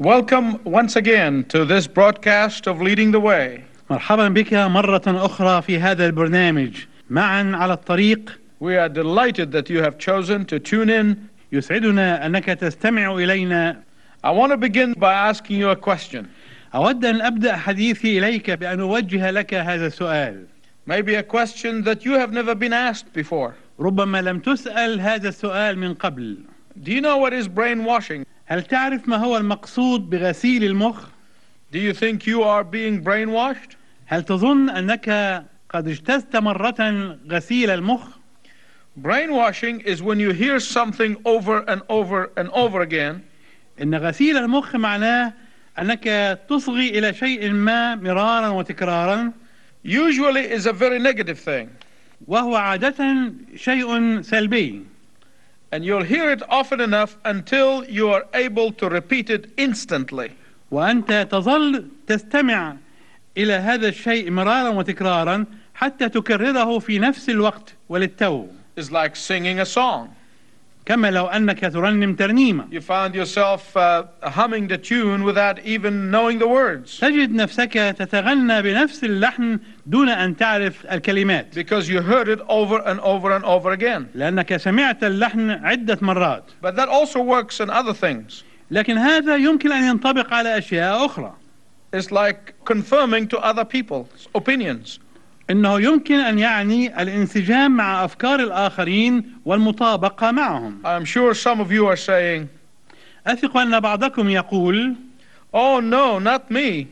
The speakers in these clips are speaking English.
Welcome once again to this broadcast of Leading the Way. مرحبا بك مرة أخرى في هذا البرنامج معا على الطريق We are delighted that you have chosen to tune in. يسعدنا أنك تستمع إلينا I want to begin by asking you a question, أود أن أبدأ حديثي إليك بأن أوجه لك هذا السؤال maybe a question that you have never been asked before. ربما لم تسأل هذا السؤال من قبل Do you know what is brainwashing? هل تعرف ما هو المقصود بغسيل المخ؟ Do you think you are being brainwashed? هل تظن أنك قد اجتزت مرة غسيل المخ؟ Brainwashing is when you hear something over and over and over again, إن غسيل المخ معناه أنك تصغي إلى شيء ما مرارا وتكرارا usually is a very negative thing. وهو عادة شيء سلبي And you'll hear it often enough until you are able to repeat it instantly. وأنت تظل تستمع إلى هذا الشيء مرارا وتكرارا حتى تكرره في نفس الوقت وللتو It's like singing a song. كما لو أنك ترنم ترنيمة You found yourself uh, humming the tune without even knowing the words تجد نفسك تتغنى بنفس اللحن دون أن تعرف الكلمات because you heard it over and over and over again. لأنك سمعت اللحن عدة مرات But that also works in other things. لكن هذا يمكن أن ينطبق على أشياء أخرى It's like confirming to other people's opinions. إنه يمكن أن يعني الانسجام مع أفكار الآخرين والمطابقة معهم I'm sure some of you are saying, أثق أن بعضكم يقول Oh no, not me.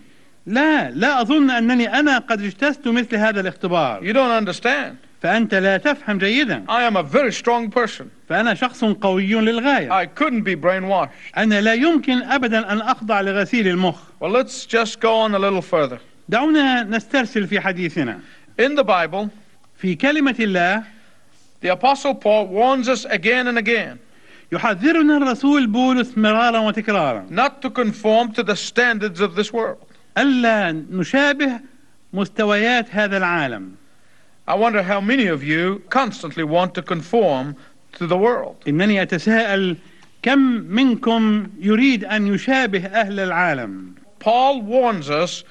لا لا أظن أنني أنا قد اجتزت مثل هذا الاختبار You don't understand. فأنت لا تفهم جيدا I am a very strong person. فأنا شخص قوي للغاية I couldn't be brainwashed. أنا لا يمكن أبدا أن أخضع لغسيل المخ Well, let's just go on a little further. دعونا نسترسل في حديثنا In the Bible, في كلمة الله the Apostle Paul warns us again and again يحذرنا الرسول بولس مرارا وتكرارا not to conform to the standards of this world. ألا نشابه مستويات هذا العالم I wonder how many of you constantly want to conform to the world. إنني أتساءل كم منكم يريد أن يشابه أهل العالم Paul warns us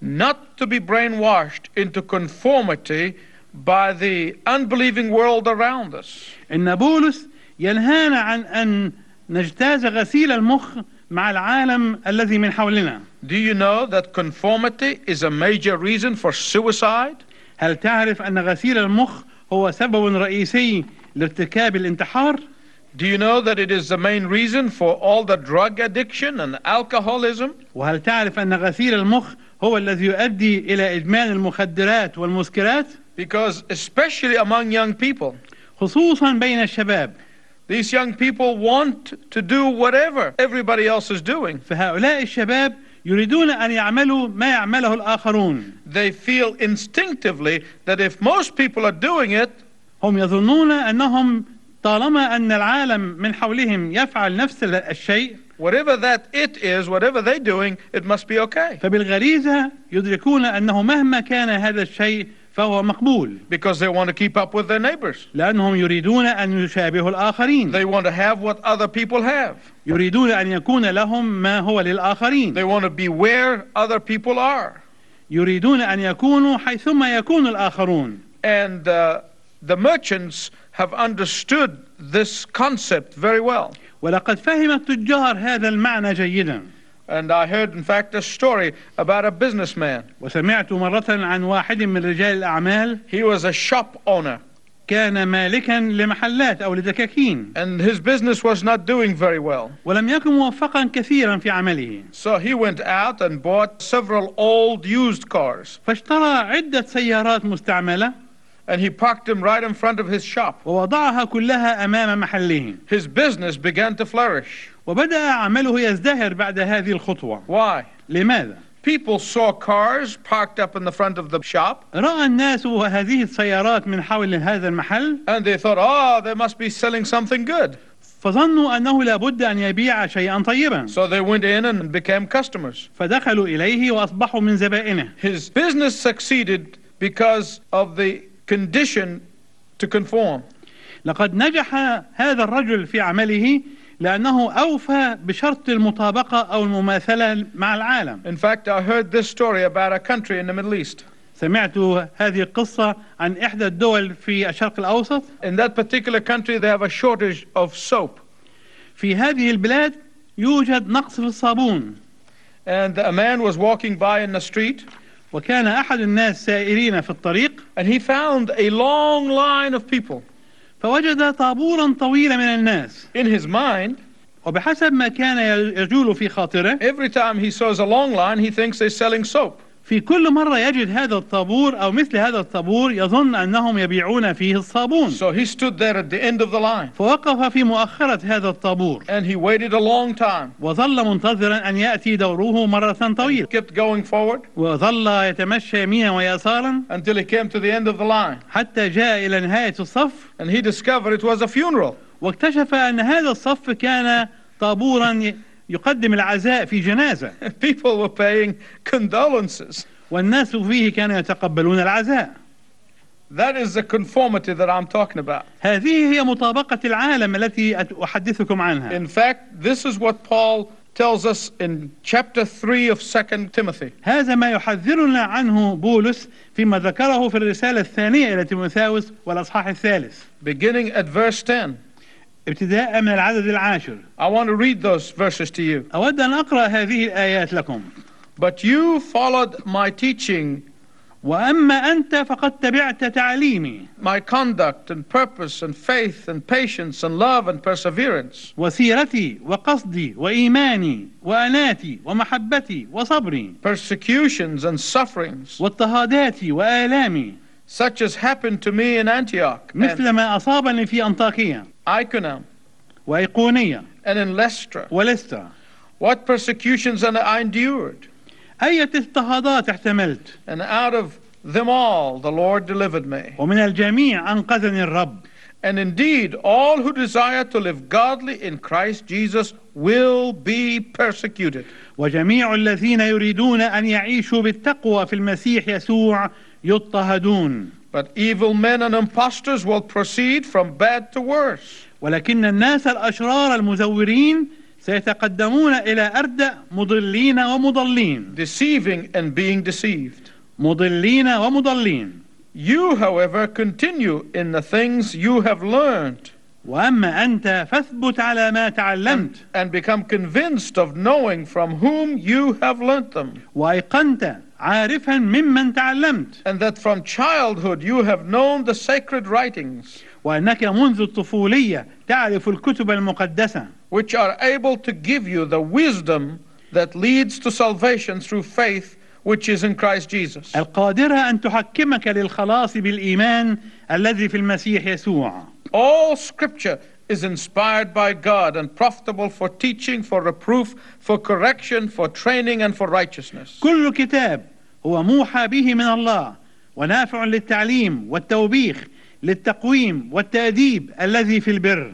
not to be brainwashed into conformity by the unbelieving world around us. إن بولس ينهانا عن أن نجتاز غسيل المخ مع العالم الذي من حولنا Do you know that conformity is a major reason for suicide? هل تعرف أن غسيل المخ هو سبب رئيسي لارتكاب الانتحار؟ Do you know that it is the main reason for all the drug addiction and alcoholism? وهل تعرف أن غسيل المخ هو الذي يؤدي إلى إدمان المخدرات والمسكرات؟ Because, especially among young people, خصوصا بين الشباب these young people want to do whatever everybody else is doing. فهؤلاء الشباب يريدون أن يعملوا ما يعمله الآخرون They feel instinctively that if most people are doing it, هم يظنون أنهم طالما أن العالم من حولهم يفعل نفس الشيء whatever that it is, whatever they're doing, it must be okay. فبالغريزة يدركون أنه مهما كان هذا الشيء فهو مقبول Because they want to keep up with their neighbors. لأنهم يريدون أن يشابهوا الآخرين They want to have what other people have. يريدون أن يكون لهم ما هو للآخرين They want to be where other people are. يريدون أن يكونوا حيثما يكون الآخرون And uh, the merchants have understood this concept very well. ولقد فهم التجار هذا المعنى جيدا And I heard, in fact, a story about a businessman. وسمعت مرة عن واحد من رجال الأعمال He was a shop owner, كان مالكا لمحلات أو لدكاكين and his business was not doing very well. ولم يكن موفقا كثيرا في عمله So he went out and bought several old used cars, فاشترى عدة سيارات مستعملة and he parked them right in front of his shop. ووضعها كلها أمام محله His business began to flourish. وبدأ عمله يزدهر بعد هذه الخطوة Why? لماذا؟ People saw cars parked up in the front of the shop, رأى الناس هذه السيارات من حول هذا المحل and they thought, oh, they must be selling something good. فظنوا أنه لابد أن يبيع شيئا طيبا So they went in and became customers. فدخلوا إليه وأصبحوا من زبائنه His business succeeded because of the condition to conform. لقد نجح هذا الرجل في عمله لأنه أوفى بشرط المطابقة أو المماثلة مع العالم In fact, I heard this story about a country in the Middle East. سمعت هذه القصة عن إحدى الدول في الشرق الأوسط In that particular country, they have a shortage of soap. في هذه البلاد يوجد نقص في الصابون And a man was walking by in the street, وكان أحد الناس سائرين في الطريق and he found a long line of people. فوجد طابورا طويلا من الناس In his mind, وبحسب ما كان يجول في خاطره every time he sees a long line, he thinks they're selling soap. في كل مرة يجد هذا الطابور أو مثل هذا الطابور يظن أنهم يبيعون فيه الصابون. So he stood there at the end of the line, فوقف في مؤخرة هذا الطابور. And he waited a long time. وظل منتظرا أن يأتي دوره مرة طويلة. Kept going forward. وظل يتمشى يمينا ويسارا. Until he came to the end of the line. حتى جاء إلى نهاية الصف. And he discovered it was a funeral. واكتشف أن هذا الصف كان طابورا يقدم العزاء في جنازة People were paying condolences. والناس فيه كانوا يتقبلون العزاء That is the conformity that I'm talking about. هذه هي مطابقة العالم التي أت- أحدثكم عنها In fact, this is what Paul tells us in chapter 3 of 2 Timothy. هذا ما يحذرنا عنه بولس فيما ذكره في الرسالة الثانية إلى تيموثاوس والأصحاح الثالث beginning at verse 10. ابتداء من العدد العاشر I want to read those verses to you. أود أن أقرأ هذه الآيات لكم But you followed my teaching, وأما أنت فقد تبعت تعليمي my conduct and purpose and faith and patience and love and perseverance, وسيرتي وقصدي وإيماني وأناتي ومحبتي وصبري persecutions and sufferings, واضطهاداتي وآلامي such as happened to me in Antioch مثل and ما أصابني في أنطاكية Iconium وأيقونية and in Lystra. ولسترا What persecutions and I endured, أية اضطهادات احتملت and out of them all the Lord delivered me. ومن الجميع أنقذني الرب And indeed, all who desire to live godly in Christ Jesus will be persecuted. وجميع الذين يريدون أن يعيشوا بالتقوى في المسيح يسوع يضطهدون But evil men and impostors will proceed from bad to worse, ولكن الناس الأشرار المزورين سيتقدمون إلى أردأ مضلين ومضلين deceiving and being deceived. مضلين ومضلين You, however, continue in the things you have learned وأما أنت فاثبت على ما تعلمت and become convinced of knowing from whom you have learnt them, وأيقنت عارفا ممن تعلمت and that from childhood you have known the sacred writings, وأنك منذ الطفولية تعرف الكتب المقدسة which are able to give you the wisdom that leads to salvation through faith which is in Christ Jesus. القادرة أن تحكمك للخلاص بالإيمان الذي في المسيح يسوع All scripture is inspired by God and profitable for teaching, for reproof, for correction, for training, and for righteousness. كل كتاب هو موحى به من الله ونافع للتعليم والتوبيخ للتقويم والتأديب الذي في البر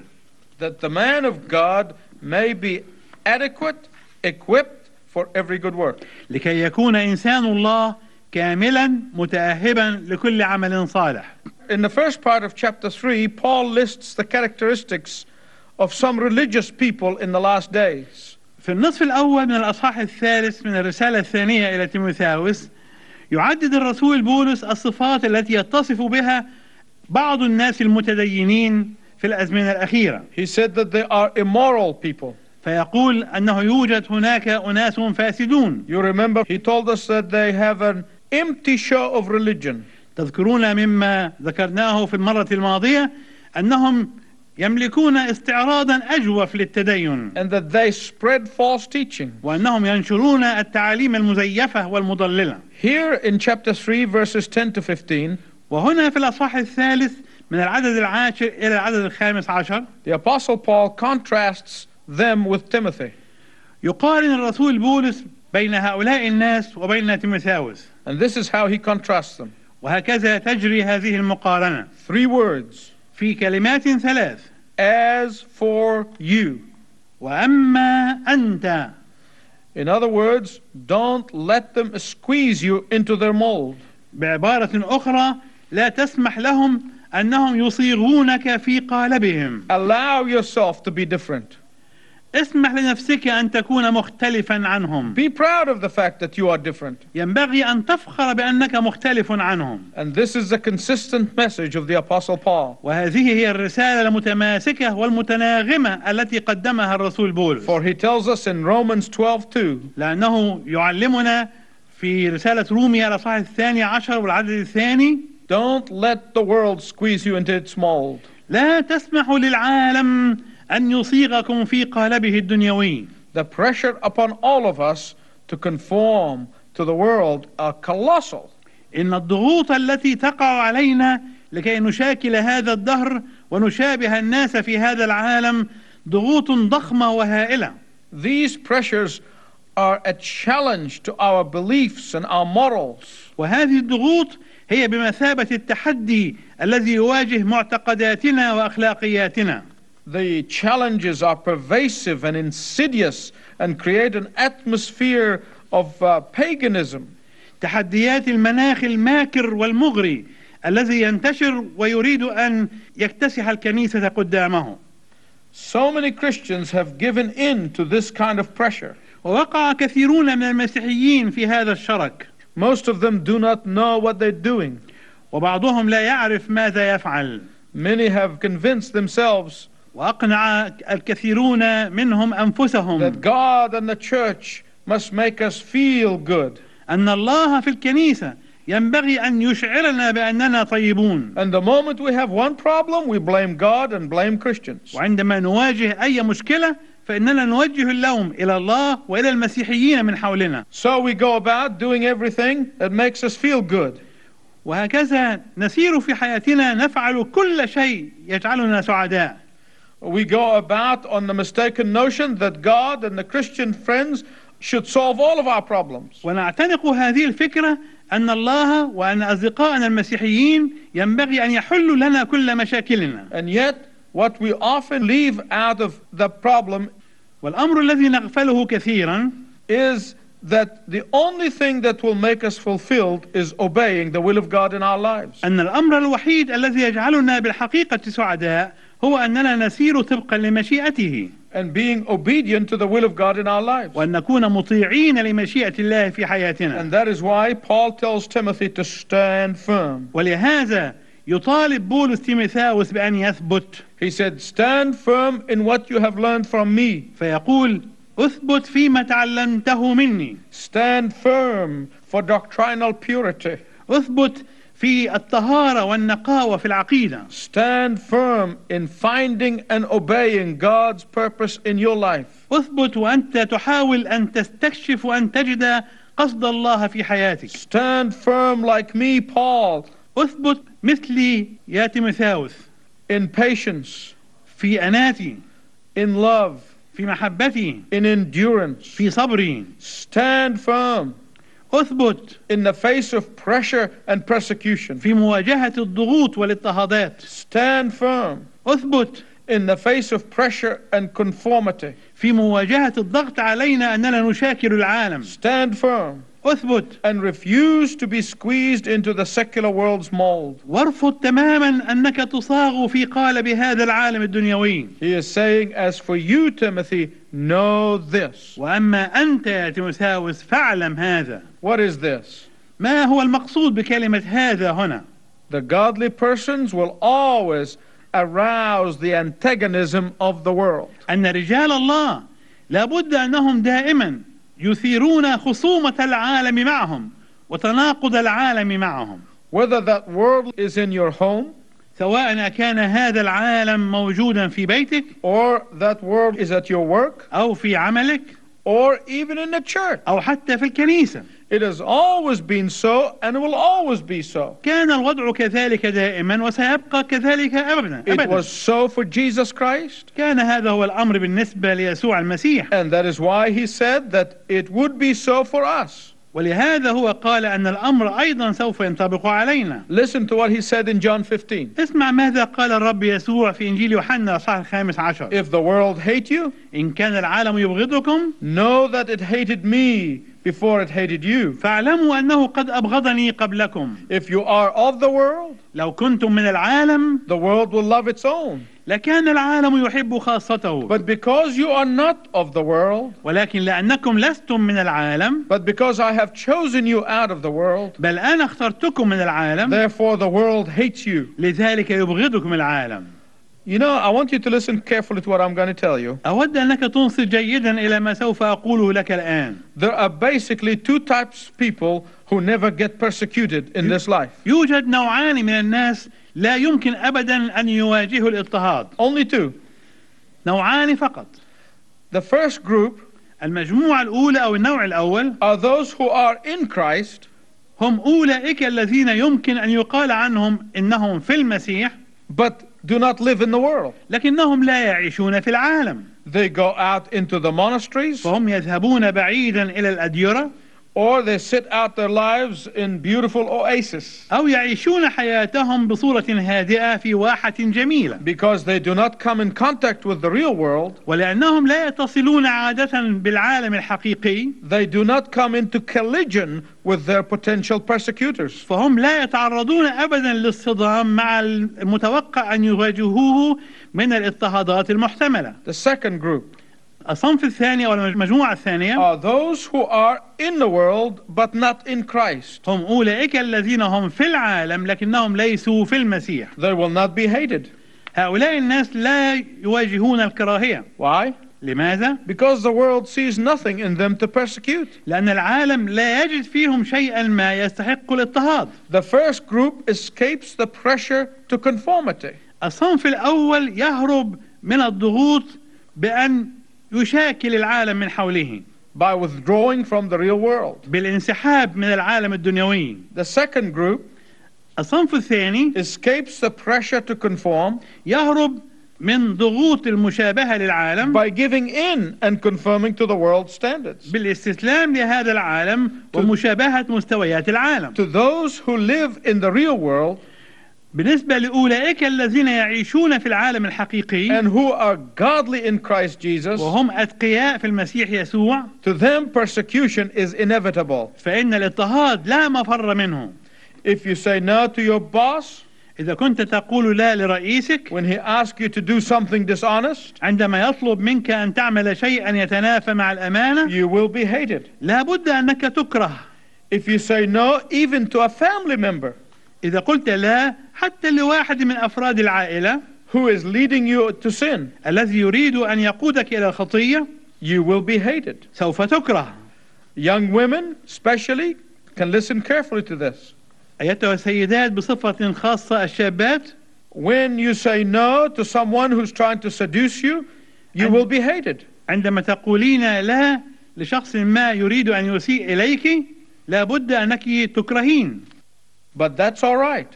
That the man of God may be adequate, equipped for every good work. لكي يكون إنسان الله كاملا متأهبا لكل عمل صالح In the first part of chapter 3, Paul lists the characteristics of some religious people in the last days. في النصف الأول من الأصحاح الثالث من الرسالة الثانية إلى تيموثاوس يعدد الرسول بولس الصفات التي يتصف بها بعض الناس المتدينين في الأزمنة الأخيرة He said that they are immoral people. فيقول أنه يوجد هناك أناس فاسدون You remember, he told us that they have an empty show of religion. تذكرون مما ذكرناه في المرة الماضية أنهم يملكون استعراضا أجوف للتدين and that they spread false teaching. وأنهم ينشرون التعاليم المزيفة والمضللة Here in chapter 3, verses 10 to 15, وهنا في الأصحاح الثالث من العدد العاشر إلى العدد الخامس عشر the Apostle Paul contrasts them with Timothy. يقارن الرسول بولس بين هؤلاء الناس وبين تيموثاوس And this is how he contrasts them. وهكذا تجري هذه المقارنة Three words في كلمات ثلاث as for you. وأما أنت In other words, don't let them squeeze you into their mold. بعبارة أخرى لا تسمح لهم أنهم يصيغونك في قالبهم Allow yourself to be different. اسمح لنفسك أن تكون مختلفا عنهم Be proud of the fact that you are different. ينبغي أن تفخر بأنك مختلف عنهم And this is the consistent message of the Apostle Paul. وهذه هي الرسالة المتماسكة والمتناغمة التي قدمها الرسول بولس For he tells us in Romans 12:2, لأنه يعلمنا في رسالة روميا الأصحاح الثاني عشر والعدد الثاني don't let the world squeeze you into its mold. لا تسمحوا للعالم أن يصيغكم في قالبه الدنيوي The pressure upon all of us to conform to the world are colossal. إن الضغوط التي تقع علينا لكي نشاكل هذا الدهر ونشابه الناس في هذا العالم ضغوط ضخمة وهائلة These pressures are a challenge to our beliefs and our morals. وهذه الضغوط هي بمثابة التحدي الذي يواجه معتقداتنا وأخلاقياتنا The challenges are pervasive and insidious and create an atmosphere of uh, paganism. تحديات المناخ الماكر والمغري الذي ينتشر ويريد أن يكتسح الكنيسة قدامه So many Christians have given in to this kind of pressure. ووقع كثيرون من المسيحيين في هذا الشرك Most of them do not know what they're doing. وبعضهم لا يعرف ماذا يفعل Many have convinced themselves وأقنع الكثيرون منهم أنفسهم that God and the church must make us feel good. أن الله في الكنيسة ينبغي أن يشعرنا بأننا طيبون And the moment we have one problem, we blame God and blame Christians. وعندما نواجه أي مشكلة فإننا نوجه اللوم إلى الله وإلى المسيحيين من حولنا So we go about doing everything that makes us feel good. وهكذا نسير في حياتنا نفعل كل شيء يجعلنا سعداء We go about on the mistaken notion that God and the Christian friends should solve all of our problems. ونعتنق هذه الفكرة أن الله وأن أصدقائنا المسيحيين ينبغي أن يحلوا لنا كل مشاكلنا And yet, what we often leave out of the problem والأمر الذي نغفله كثيرا is that the only thing that will make us fulfilled is obeying the will of God in our lives. أن الأمر الوحيد الذي يجعلنا بالحقيقة سعداء هو أننا نسير طبقا لمشيئته And being obedient to the will of God in our lives. وأن نكون مطيعين لمشيئة الله في حياتنا And that is why Paul tells Timothy to stand firm. ولهذا يطالب بولس تيموثاوس بأن يثبت He said, Stand firm in what you have learned from me. فيقول اثبت فيما تعلمته مني Stand firm for doctrinal purity. اثبت في الطهارة والنقاوة في العقيدة Stand firm in finding and obeying God's purpose in your life. اثبت وأنت تحاول أن تستكشف وأن تجد قصد الله في حياتك Stand firm like me, Paul, اثبت مثلي يا تيموثاوس in patience, في أناتي in love, في محبتي in endurance. في صبري Stand firm اثبت in the face of pressure and persecution. في مواجهة الضغوط والاضطهادات Stand firm اثبت in the face of pressure and conformity. في مواجهة الضغط علينا أننا نشاكل العالم Stand firm اثبت and refuse to be squeezed into the secular world's mold. وارفض تماما أنك تصاغ في قالب هذا العالم الدنيوي He is saying, As for you, Timothy, know this. وأما أنت يا تيموثاوس فاعلم هذا What is this? ما هو المقصود بكلمة هذا هنا The godly persons will always arouse the antagonism of the world. أن رجال الله لابد أنهم دائما يثيرون خصومة العالم معهم وتناقض العالم معهم Whether that world is in your home سواء كان هذا العالم موجودا في بيتك or that world is at your work أو في عملك or even in the church. أو حتى في الكنيسة it has always been so and it will always be so. كان الوضع كذلك دائما وسيبقى كذلك أبدا. It was so for Jesus Christ. كان هذا هو الأمر بالنسبة ليسوع المسيح. And that is why he said that it would be so for us. ولهذا هو قال أن الأمر أيضا سوف ينطبق علينا. Listen to what he said in John 15. اسمع ماذا قال الرب يسوع في إنجيل يوحنا الأصحاح الخامس عشر. If the world hate you, إن كان العالم يبغضكم, know that it hated me before it hated you. فاعلموا أنه قد أبغضني قبلكم If you are of the world, لو كنتم من العالم the world will love its own. لكان العالم يحب خاصته But because you are not of the world, ولكن لأنكم لستم من العالم but because I have chosen you out of the world, بل أنا اخترتكم من العالم therefore the world hates you. لذلك يبغضكم العالم You know, I want you to listen carefully to what I'm going to tell you. أود أنك تنصت جيدا إلى ما سوف أقوله لك الآن There are basically two types of people who never get persecuted in this life. يوجد نوعان من الناس لا يمكن أبدا أن يواجهوا الاضطهاد Only two. نوعان فقط The first group المجموعة الأولى أو النوع الأول are those who are in Christ, هم أولئك الذين يمكن أن يقال عنهم إنهم في المسيح but do not live in the world. لكنهم لا يعيشون في العالم They go out into the monasteries فهم يذهبون بعيدا إلى الأديرة or they sit out their lives in beautiful oases أو يعيشون حياتهم بصورة هادئة في واحة جميلة because they do not come in contact with the real world. ولأنهم لا يتصلون عادة بالعالم الحقيقي They do not come into collision with their potential persecutors. فهم لا يتعرضون أبدا للصدام مع المتوقع أن يواجهوه من الاضطهادات المحتملة The second group الصنف الثاني أو المجموعة الثانية are those who are in the world but not in Christ. هم أولئك الذين هم في العالم لكنهم ليسوا في المسيح They will not be hated. هؤلاء الناس لا يواجهون الكراهية Why? لماذا؟ Because the world sees nothing in them to persecute. لأن العالم لا يجد فيهم شيئا ما يستحق الاضطهاد The first group escapes the pressure to conformity. الصنف الأول يهرب من الضغوط بأن يشاكل العالم من حوله by withdrawing from the real world. بالانسحاب من العالم الدنيوي The second group الصنف الثاني escapes the pressure to conform يهرب من ضغوط المشابهة للعالم by giving in and conforming to the world's standards. بالاستسلام لهذا العالم ومشابهة مستويات العالم To those who live in the real world بالنسبة لأولئك الذين يعيشون في العالم الحقيقي and who are godly in Christ Jesus, وهم أتقياء في المسيح يسوع to them persecution is inevitable. فإن الاضطهاد لا مفر منه If you say no to your boss إذا كنت تقول لا لرئيسك when he asks you to do something dishonest, عندما يطلب منك أن تعمل شيئا يتنافى مع الأمانة you will be hated. لا بد أنك تكره If you say no even to a family member إذا قلت لا حتى لواحد من أفراد العائلة who is leading you to sin? الذي يريد أن يقودك إلى الخطية you will be hated. سوف تكره. Young women especially can listen carefully to this. أيتها السيدات بصفة خاصة الشابات؟ When you say no to someone who's trying to seduce you you will be hated. عندما تقولين لا لشخص ما يريد أن يسيء إليك لابد أنك تكرهين. But that's all right.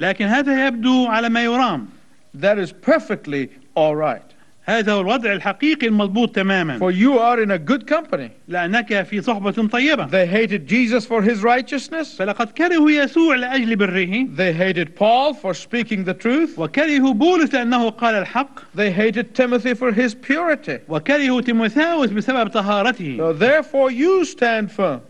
لكن هذا يبدو على ما يرام That is perfectly all right. هذا هو الوضع الحقيقي المضبوط تماما For you are in a good company. لأنك في صحبة طيبة They hated Jesus for his righteousness. فلقد كرهوا يسوع لأجل بره They hated Paul for speaking the truth. وكرهوا بولس لأنه قال الحق They hated Timothy for his purity. وكرهوا تيموثاوس بسبب طهارته So therefore you stand firm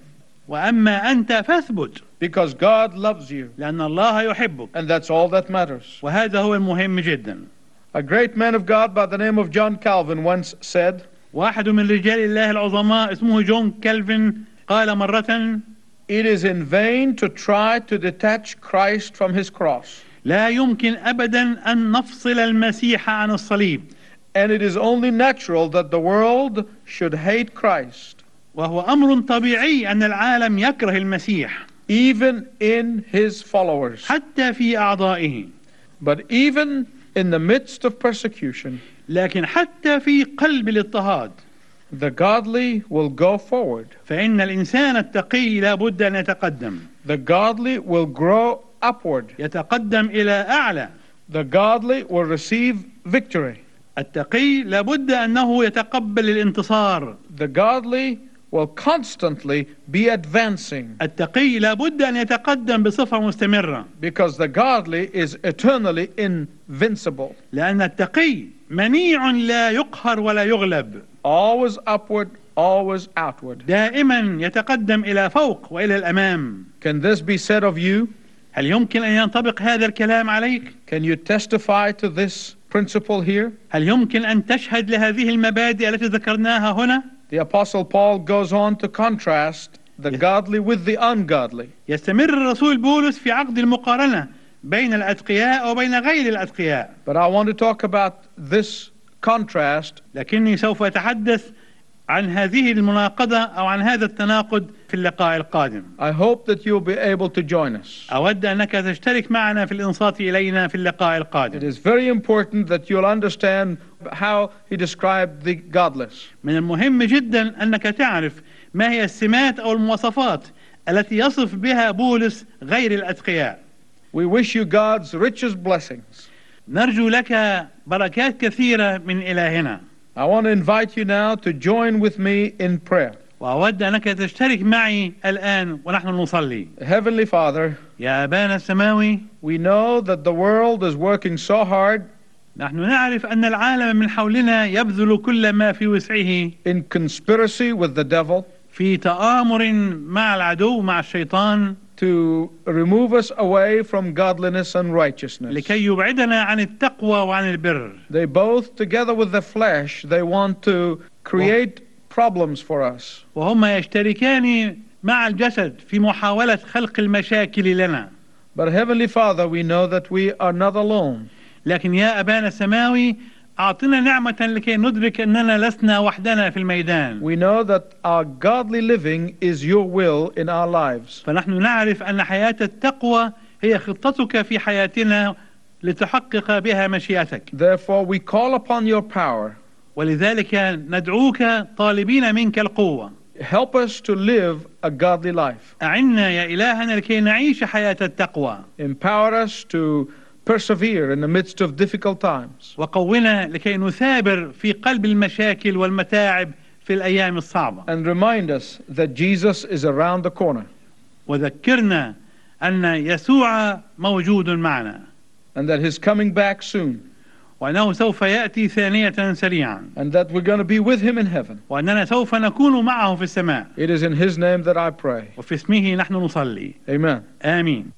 وأما أنت فاثبت because God loves you. لأن الله يحبك And that's all that matters. وهذا هو المهم جدا A great man of God by the name of John Calvin once said, واحد من رجال الله العظماء اسمه جون كالفن قال مرة It is in vain to try to detach Christ from his cross. لا يمكن أبدا أن نفصل المسيح عن الصليب And it is only natural that the world should hate Christ, وهو أمر طبيعي أن العالم يكره المسيح even in his followers. حتى في أعضائه But even in the midst of persecution, لكن حتى في قلب الاضطهاد the godly will go forward. فإن الإنسان التقي لا بد أن يتقدم The godly will grow upward. يتقدم إلى أعلى The godly will receive victory. التقي لا بد أنه يتقبل الانتصار The godly will constantly be advancing التقي لا بد أن يتقدم بصفة مستمرة because the godly is eternally invincible. لأن التقي منيع لا يقهر ولا يغلب Always upward, always outward. دائما يتقدم إلى فوق وإلى الأمام Can this be said of you? هل يمكن أن ينطبق هذا الكلام عليك؟ Can you testify to this principle here? هل يمكن أن تشهد لهذه المبادئ التي ذكرناها هنا؟ The Apostle Paul goes on to contrast the Yes. godly with the ungodly. يستمر الرسول بولس في عقد المقارنة بين الأتقياء وبين غير الأتقياء But I want to talk about this contrast لكني سوف أتحدث عن هذه المناقضة أو عن هذا التناقض في اللقاء القادم I hope that you'll be able to join us. أود أنك تشترك معنا في الإنصات إلينا في اللقاء It القادم is very important that you'll understand how he described the godless. من المهم جدا أنك تعرف ما هي السمات أو المواصفات التي يصف بها بولس غير الأتقياء We wish you God's richest blessings. نرجو لك بركات كثيرة من إلهنا I want to invite you now to join with me in prayer. وأود أنك تشترك معي الآن ونحن نصلي Heavenly Father, يا أبانا السماوي we know that the world is working so hard نحن نعرف أن العالم من حولنا يبذل كل ما في وسعه in conspiracy with the devil في تآمر مع العدو مع الشيطان to remove us away from godliness and righteousness. لكي يبعدنا عن التقوى وعن البر They both, together with the flesh, they want to create problems for us. وهم يشتركان مع الجسد في محاولة خلق المشاكل لنا But Heavenly Father, we know that we are not alone. لكن يا أبانا السماوي أعطنا نعمة لكي ندرك أننا لسنا وحدنا في الميدان We know that our godly living is your will in our lives. فنحن نعرف أن حياة التقوى هي خطتك في حياتنا لتحقق بها مشيئتك Therefore, we call upon your power. ولذلك ندعوك طالبين منك القوة Help us to live a godly life. أعنا يا إلهنا لكي نعيش حياة التقوى Empower us to persevere in the midst of difficult times. وقونا لكي نثابر في قلب المشاكل والمتاعب في الأيام الصعبة And remind us that Jesus is around the corner وذكرنا أن يسوع موجود معنا and that he's coming back soon وأنه سوف يأتي ثانية سريعا and that we're going to be with him in heaven. وأننا سوف نكون معه في السماء It is in his name that I pray. وفي اسمه نحن نصلي Amen. آمين